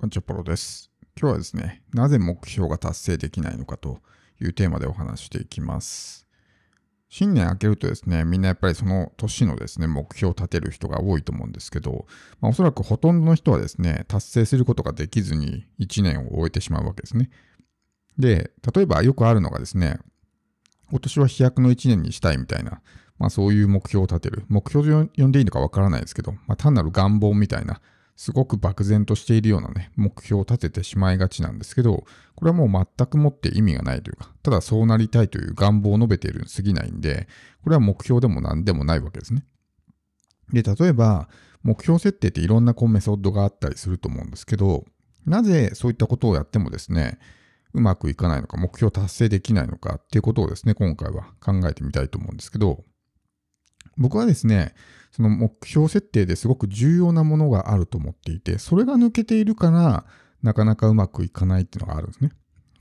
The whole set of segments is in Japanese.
こんにちは、ポロです。今日はですね、なぜ目標が達成できないのかというテーマでお話していきます。新年明けるとですね、みんなやっぱりその年のですね、目標を立てる人が多いと思うんですけど、まあ、おそらくほとんどの人はですね、達成することができずに1年を終えてしまうわけですね。で、例えばよくあるのがですね、今年は飛躍の1年にしたいみたいな、まあそういう目標を立てる。目標と呼んでいいのかわからないですけど、まあ単なる願望みたいな、すごく漠然としているようなね、目標を立ててしまいがちなんですけど、これはもう全くもって意味がないというか、ただそうなりたいという願望を述べているに過ぎないんで、これは目標でも何でもないわけですね。で、例えば、目標設定っていろんなこうメソッドがあったりすると思うんですけど、なぜそういったことをやってもですね、うまくいかないのか、目標達成できないのかっていうことをですね、今回は考えてみたいと思うんですけど、僕はですね、その目標設定ですごく重要なものがあると思っていて、それが抜けているから、なかなかうまくいかないっていうのがあるんですね。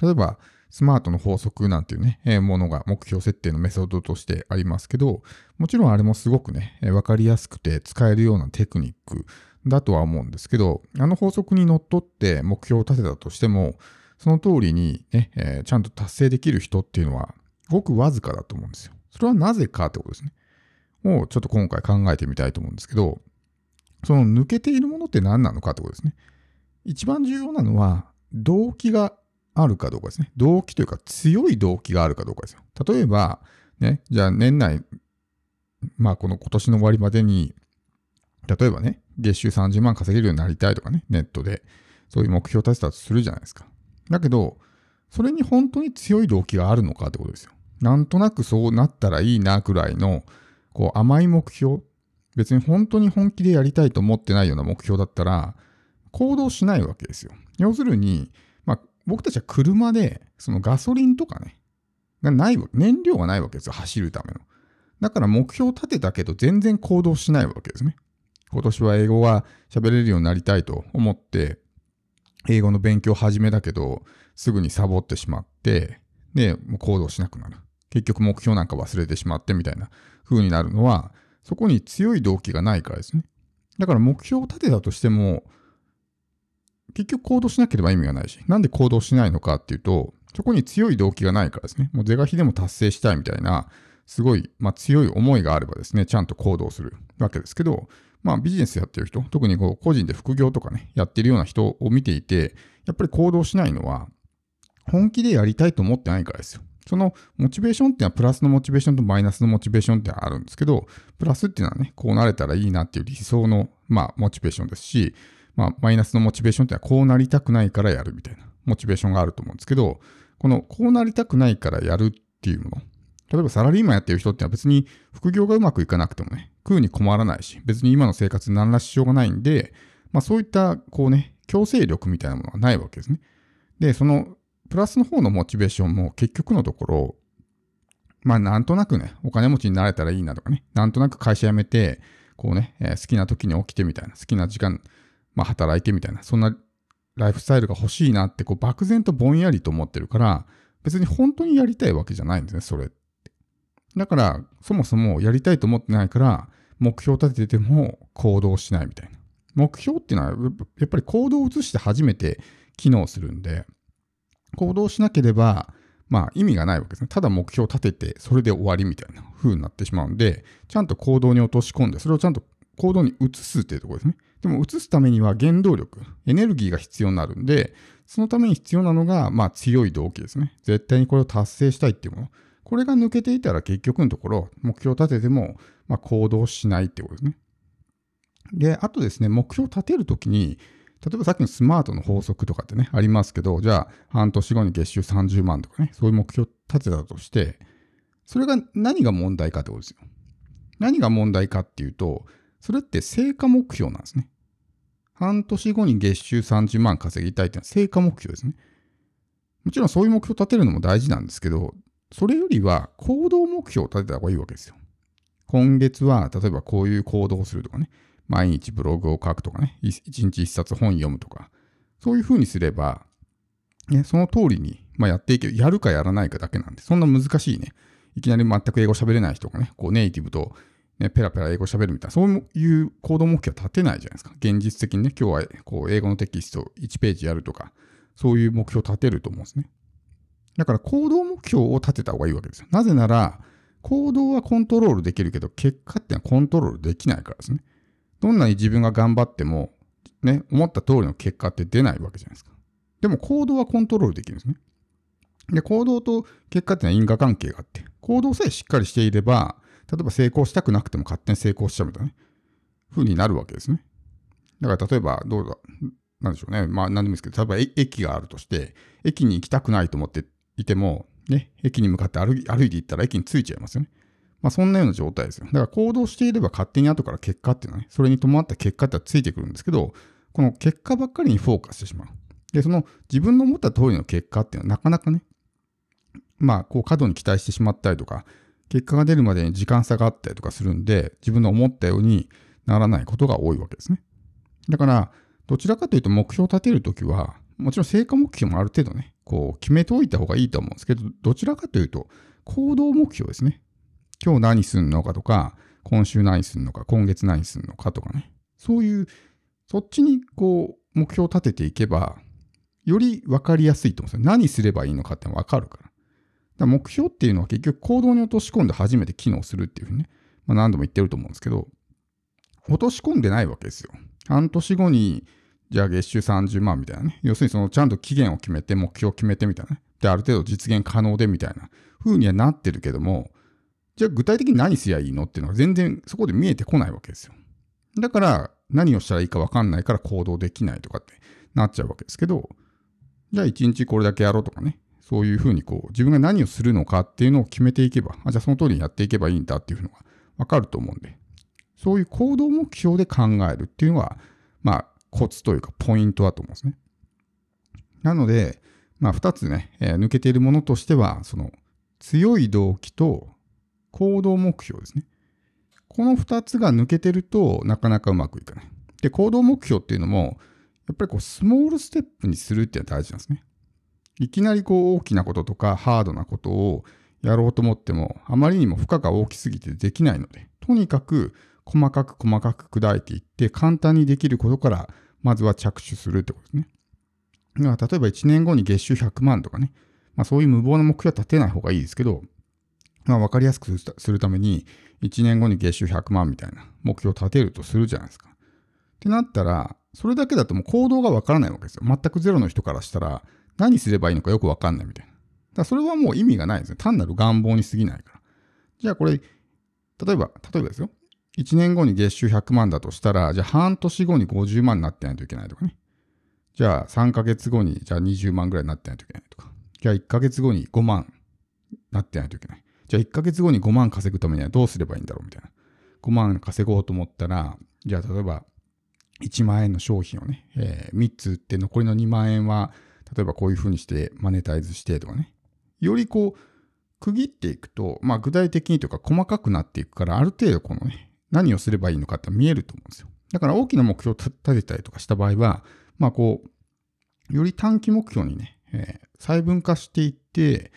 例えば、スマートの法則なんていうね、え、ものが目標設定のメソッドとしてありますけど、もちろんあれもすごくね、えー、かりやすくて使えるようなテクニックだとは思うんですけど、あの法則にのっとって目標を立てたとしても、その通りにね、え、ちゃんと達成できる人っていうのは、ごくわずかだと思うんですよ。それはなぜかってことですね。をちょっと今回考えてみたいと思うんですけど、その抜けているものって何なのかってことですね。一番重要なのは、動機があるかどうかですね。動機というか強い動機があるかどうかですよ。例えば、ね、じゃあ年内、まあこの今年の終わりまでに、例えばね、月収30万稼げるようになりたいとかね、ネットで、そういう目標を立てたとするじゃないですか。だけど、それに本当に強い動機があるのかってことですよ。なんとなくそうなったらいいなくらいのこう甘い目標、別に本当に本気でやりたいと思ってないような目標だったら、行動しないわけですよ。要するに、まあ、僕たちは車で、そのガソリンとかね、がない燃料がないわけですよ、走るための。だから目標を立てたけど全然行動しないわけですね。今年は英語が喋れるようになりたいと思って、英語の勉強を始めたけど、すぐにサボってしまって、で、もう行動しなくなる。結局目標なんか忘れてしまってみたいな風になるのは、そこに強い動機がないからですね。だから目標を立てたとしても、結局行動しなければ意味がないし、なんで行動しないのかっていうと、そこに強い動機がないからですね。もう是が非でも達成したいみたいな、すごい、まあ、強い思いがあればですね、ちゃんと行動するわけですけど、まあビジネスやってる人、特にこう個人で副業とかね、やってるような人を見ていて、やっぱり行動しないのは、本気でやりたいと思ってないからですよ。そのモチベーションっていうのはプラスのモチベーションとマイナスのモチベーションってあるんですけど、プラスっていうのはね、こうなれたらいいなっていう理想の、まあ、モチベーションですし、まあ、マイナスのモチベーションっていうのはこうなりたくないからやるみたいなモチベーションがあると思うんですけど、このこうなりたくないからやるっていうもの。例えばサラリーマンやってる人ってのは別に副業がうまくいかなくてもね、食うに困らないし、別に今の生活に何ら支障がないんで、まあそういったこうね、強制力みたいなものがないわけですね。で、そのプラスの方のモチベーションも結局のところ、まあなんとなくね、お金持ちになれたらいいなとかね、なんとなく会社辞めて、こうね、えー、好きな時に起きてみたいな、好きな時間、まあ働いてみたいな、そんなライフスタイルが欲しいなってこう漠然とぼんやりと思ってるから、別に本当にやりたいわけじゃないんですね、それって。だから、そもそもやりたいと思ってないから、目標立ててても行動しないみたいな。目標っていうのは、やっぱり行動を移して初めて機能するんで、行動しなければ、まあ意味がないわけですね。ただ目標を立てて、それで終わりみたいな風になってしまうんで、ちゃんと行動に落とし込んで、それをちゃんと行動に移すっていうところですね。でも移すためには原動力、エネルギーが必要になるんで、そのために必要なのが、まあ強い動機ですね。絶対にこれを達成したいっていうもの。これが抜けていたら結局のところ、目標を立てても、まあ、行動しないってことですね。で、あとですね、目標を立てるときに、例えばさっきのスマートの法則とかってね、ありますけど、じゃあ半年後に月収30万とかね、そういう目標を立てたとして、それが何が問題かってことですよ。何が問題かっていうと、それって成果目標なんですね。半年後に月収30万稼ぎたいっていうのは成果目標ですね。もちろんそういう目標を立てるのも大事なんですけど、それよりは行動目標を立てた方がいいわけですよ。今月は例えばこういう行動をするとかね、毎日ブログを書くとかね、一日一冊本読むとか、そういうふうにすれば、ね、その通りに、まあ、やっていける。やるかやらないかだけなんで、そんな難しいね。いきなり全く英語喋れない人がね、こうネイティブとね、ペラペラ英語喋るみたいな、そういう行動目標は立てないじゃないですか。現実的にね、今日はこう英語のテキスト1ページやるとか、そういう目標を立てると思うんですね。だから行動目標を立てた方がいいわけですよ。なぜなら、行動はコントロールできるけど、結果ってのはコントロールできないからですね。どんなに自分が頑張っても、ね、思った通りの結果って出ないわけじゃないですか。でも行動はコントロールできるんですね。で、行動と結果っていうのは因果関係があって、行動さえしっかりしていれば、例えば成功したくなくても勝手に成功しちゃうみたいな、ね、風になるわけですね。だから例えば、どうだ、なんでしょうね。まあ何でもいいですけど、例えば駅があるとして、駅に行きたくないと思っていても、ね、駅に向かって歩いていったら駅に着いちゃいますよね。まあそんなような状態ですよ。だから行動していれば勝手に後から結果っていうのはね、それに伴った結果ってはついてくるんですけど、この結果ばっかりにフォーカスしてしまう。で、その自分の思った通りの結果っていうのはなかなかね、まあこう過度に期待してしまったりとか、結果が出るまでに時間差があったりとかするんで、自分の思ったようにならないことが多いわけですね。だから、どちらかというと目標を立てるときは、もちろん成果目標もある程度ね、こう決めておいた方がいいと思うんですけど、どちらかというと、行動目標ですね。今日何するのかとか、今週何するのか、今月何するのかとかね。そういう、そっちにこう、目標を立てていけば、より分かりやすいと思うんですよ。何すればいいのかって分かるから。だ目標っていうのは結局行動に落とし込んで初めて機能するっていうふうにね、まあ、何度も言ってると思うんですけど、落とし込んでないわけですよ。半年後に、じゃあ月収30万みたいなね。要するにそのちゃんと期限を決めて、目標を決めてみたいなね。で、ある程度実現可能でみたいな風にはなってるけども、じゃあ具体的に何すりゃいいのっていうのが全然そこで見えてこないわけですよ。だから何をしたらいいか分かんないから行動できないとかってなっちゃうわけですけど、じゃあ1日これだけやろうとかね。そういうふうにこう、自分が何をするのかっていうのを決めていけば、あじゃあその通りにやっていけばいいんだっていうのがわかると思うんで、そういう行動目標で考えるっていうのは、まあ、コツというかポイントだと思うんですね。なので、まあ、2つね、えー、抜けているものとしては、その強い動機と行動目標ですね。この2つが抜けてるとなかなかうまくいかない。で、行動目標っていうのも、やっぱりこうスモールステップにするっていうのは大事なんですね。いきなりこう大きなこととかハードなことをやろうと思っても、あまりにも負荷が大きすぎてできないので、とにかく細かく細かく砕いていって、簡単にできることから、まずは着手するってことですね。例えば1年後に月収100万とかね、まあそういう無謀な目標は立てない方がいいですけど、まあ分かりやすくするために、1年後に月収100万みたいな目標を立てるとするじゃないですか。ってなったら、それだけだともう行動がわからないわけですよ。全くゼロの人からしたら、何すればいいのかよくわかんないみたいな。だからそれはもう意味がないですね。単なる願望に過ぎないから。じゃあこれ、例えば、例えばですよ。1年後に月収100万だとしたら、じゃあ半年後に50万になってないといけないとかね。じゃあ3ヶ月後にじゃあ20万ぐらいになってないといけないとか。じゃあ1ヶ月後に5万なってないといけない。じゃあ1ヶ月後に5万稼ぐためにはどうすればいいんだろうみたいな。5万稼ごうと思ったら、じゃあ例えば1万円の商品をね、えー、3つ売って残りの2万円は例えばこういうふうにしてマネタイズしてとかね。よりこう、区切っていくと、まあ具体的にというか細かくなっていくから、ある程度このね、何をすればいいのかって見えると思うんですよ。だから大きな目標を立てたりとかした場合は、まあこう、より短期目標にね、えー、細分化していって、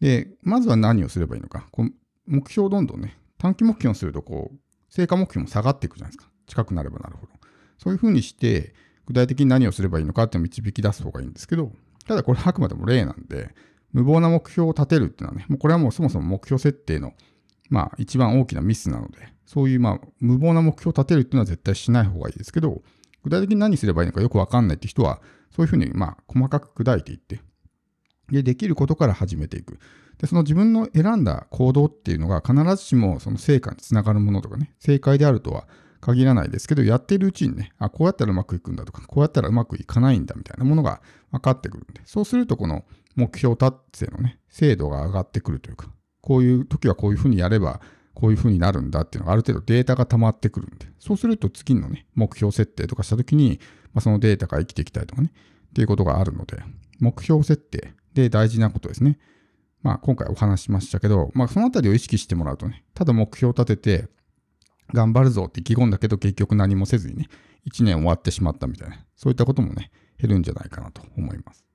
で、まずは何をすればいいのか。こう目標をどんどんね、短期目標にすると、こう、成果目標も下がっていくじゃないですか。近くなればなるほど。そういうふうにして、具体的に何をすればいいのかって導き出す方がいいんですけど、ただこれはあくまでも例なんで、無謀な目標を立てるっていうのはね、もうこれはもうそもそも目標設定の、まあ一番大きなミスなので、そういうまあ無謀な目標を立てるっていうのは絶対しない方がいいですけど、具体的に何すればいいのかよくわかんないって人は、そういうふうにまあ細かく砕いていって、で、できることから始めていく。で、その自分の選んだ行動っていうのが必ずしもその成果につながるものとかね、正解であるとは限らないですけど、やってるうちにね、あ、こうやったらうまくいくんだとか、こうやったらうまくいかないんだみたいなものが分かってくるんで、そうするとこの目標達成のね、精度が上がってくるというか、こういう時はこういうふうにやれば、こういうふうになるんだっていうのがある程度データが溜まってくるんで、そうすると次のね、目標設定とかした時に、まあ、そのデータが生きていきたりとかね、っていうことがあるので、目標設定で大事なことですね。まあ今回お話しましたけど、まあそのあたりを意識してもらうとね、ただ目標を立てて、頑張るぞって意気込んだけど結局何もせずにね、1年終わってしまったみたいな、そういったこともね、減るんじゃないかなと思います。